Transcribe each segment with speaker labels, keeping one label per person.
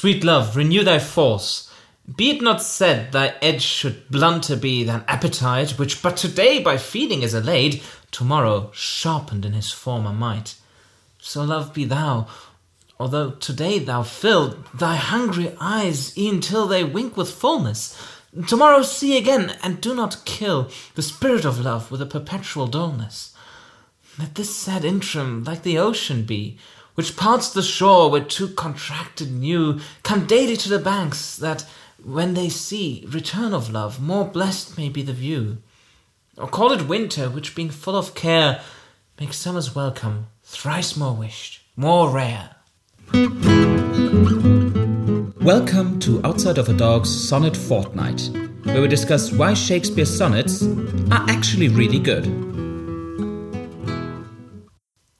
Speaker 1: Sweet love, renew thy force. Be it not said thy edge should blunter be than appetite, which but today by feeding is allayed, tomorrow sharpened in his former might. So love be thou, although today thou fill thy hungry eyes e'en till they wink with fullness. Tomorrow see again, and do not kill the spirit of love with a perpetual dullness. Let this sad interim like the ocean be, which parts the shore where two contracted new come daily to the banks, that when they see return of love, more blessed may be the view. Or call it winter, which being full of care, makes summer's welcome thrice more wished, more rare. Welcome to Outside of a Dog's Sonnet Fortnight, where we discuss why Shakespeare's sonnets are actually really good.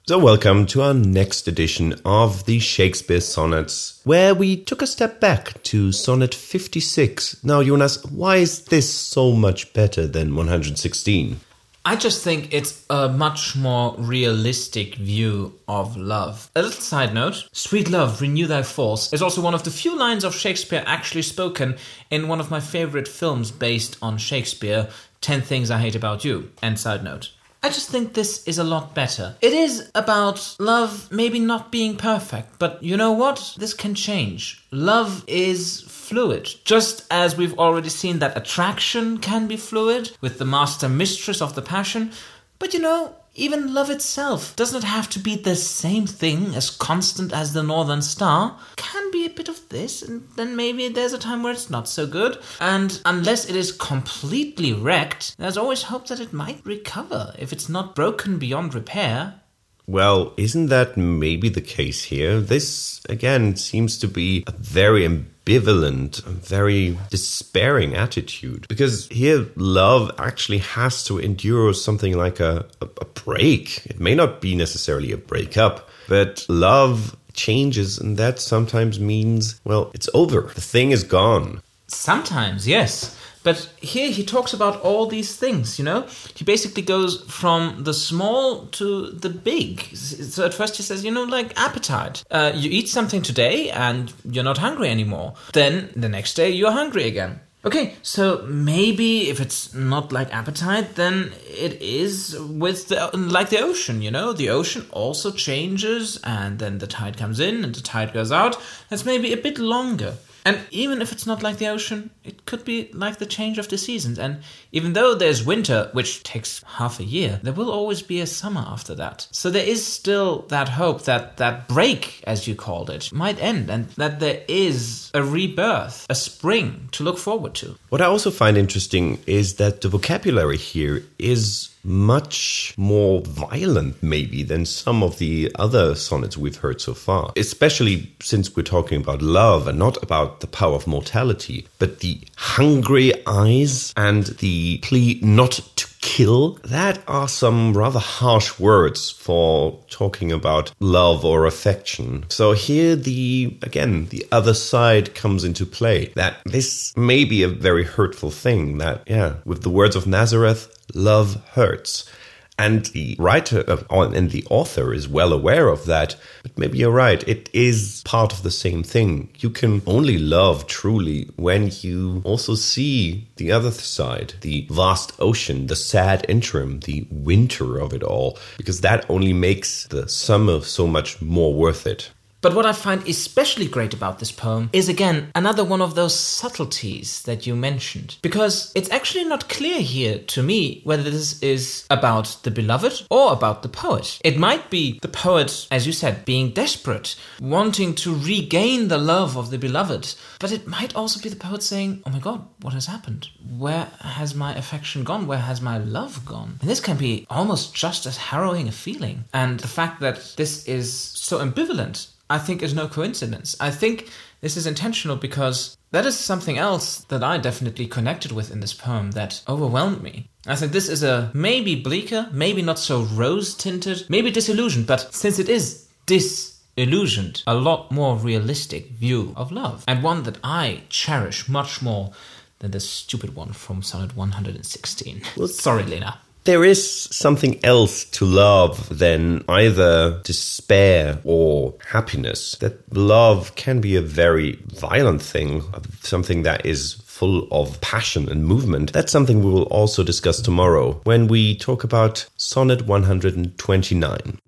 Speaker 2: So, welcome to our next edition of the Shakespeare Sonnets, where we took a step back to Sonnet 56. Now, Jonas, why is this so much better than 116?
Speaker 1: I just think it's a much more realistic view of love. A little side note Sweet love, renew thy force is also one of the few lines of Shakespeare actually spoken in one of my favorite films based on Shakespeare, 10 Things I Hate About You. And side note. I just think this is a lot better. It is about love maybe not being perfect, but you know what? This can change. Love is fluid. Just as we've already seen that attraction can be fluid with the master mistress of the passion, but you know, even love itself doesn't have to be the same thing as constant as the northern star. Can be a bit of this, and then maybe there's a time where it's not so good. And unless it is completely wrecked, there's always hope that it might recover if it's not broken beyond repair.
Speaker 2: Well, isn't that maybe the case here? This, again, seems to be a very ambivalent, very despairing attitude. Because here, love actually has to endure something like a, a, a break. It may not be necessarily a breakup, but love changes, and that sometimes means, well, it's over. The thing is gone.
Speaker 1: Sometimes, yes. But here he talks about all these things, you know? He basically goes from the small to the big. So at first he says, you know, like appetite. Uh, you eat something today and you're not hungry anymore. Then the next day you're hungry again. Okay, so maybe if it's not like appetite, then it is with the like the ocean, you know? The ocean also changes and then the tide comes in and the tide goes out. That's maybe a bit longer. And even if it's not like the ocean, it could be like the change of the seasons. And even though there's winter, which takes half a year, there will always be a summer after that. So there is still that hope that that break, as you called it, might end and that there is a rebirth, a spring to look forward to.
Speaker 2: What I also find interesting is that the vocabulary here is much more violent, maybe, than some of the other sonnets we've heard so far. Especially since we're talking about love and not about the power of mortality, but the hungry eyes and the plea not to kill. That are some rather harsh words for talking about love or affection. So here the, again, the other side comes into play. That this may be a very hurtful thing that, yeah, with the words of Nazareth, love hurts. And the writer and the author is well aware of that. But maybe you're right. It is part of the same thing. You can only love truly when you also see the other side, the vast ocean, the sad interim, the winter of it all, because that only makes the summer so much more worth it.
Speaker 1: But what I find especially great about this poem is again another one of those subtleties that you mentioned. Because it's actually not clear here to me whether this is about the beloved or about the poet. It might be the poet, as you said, being desperate, wanting to regain the love of the beloved. But it might also be the poet saying, Oh my god, what has happened? Where has my affection gone? Where has my love gone? And this can be almost just as harrowing a feeling. And the fact that this is so ambivalent I think is no coincidence. I think this is intentional because that is something else that I definitely connected with in this poem that overwhelmed me. I think this is a maybe bleaker, maybe not so rose tinted, maybe disillusioned, but since it is disillusioned, a lot more realistic view of love, and one that I cherish much more than the stupid one from Sonnet 116. Well, Sorry, Lena.
Speaker 2: There is something else to love than either despair or happiness. That love can be a very violent thing, something that is full of passion and movement. That's something we will also discuss tomorrow when we talk about Sonnet 129.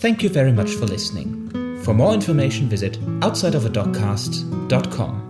Speaker 1: Thank you very much for listening. For more information, visit outsideofadogcast.com.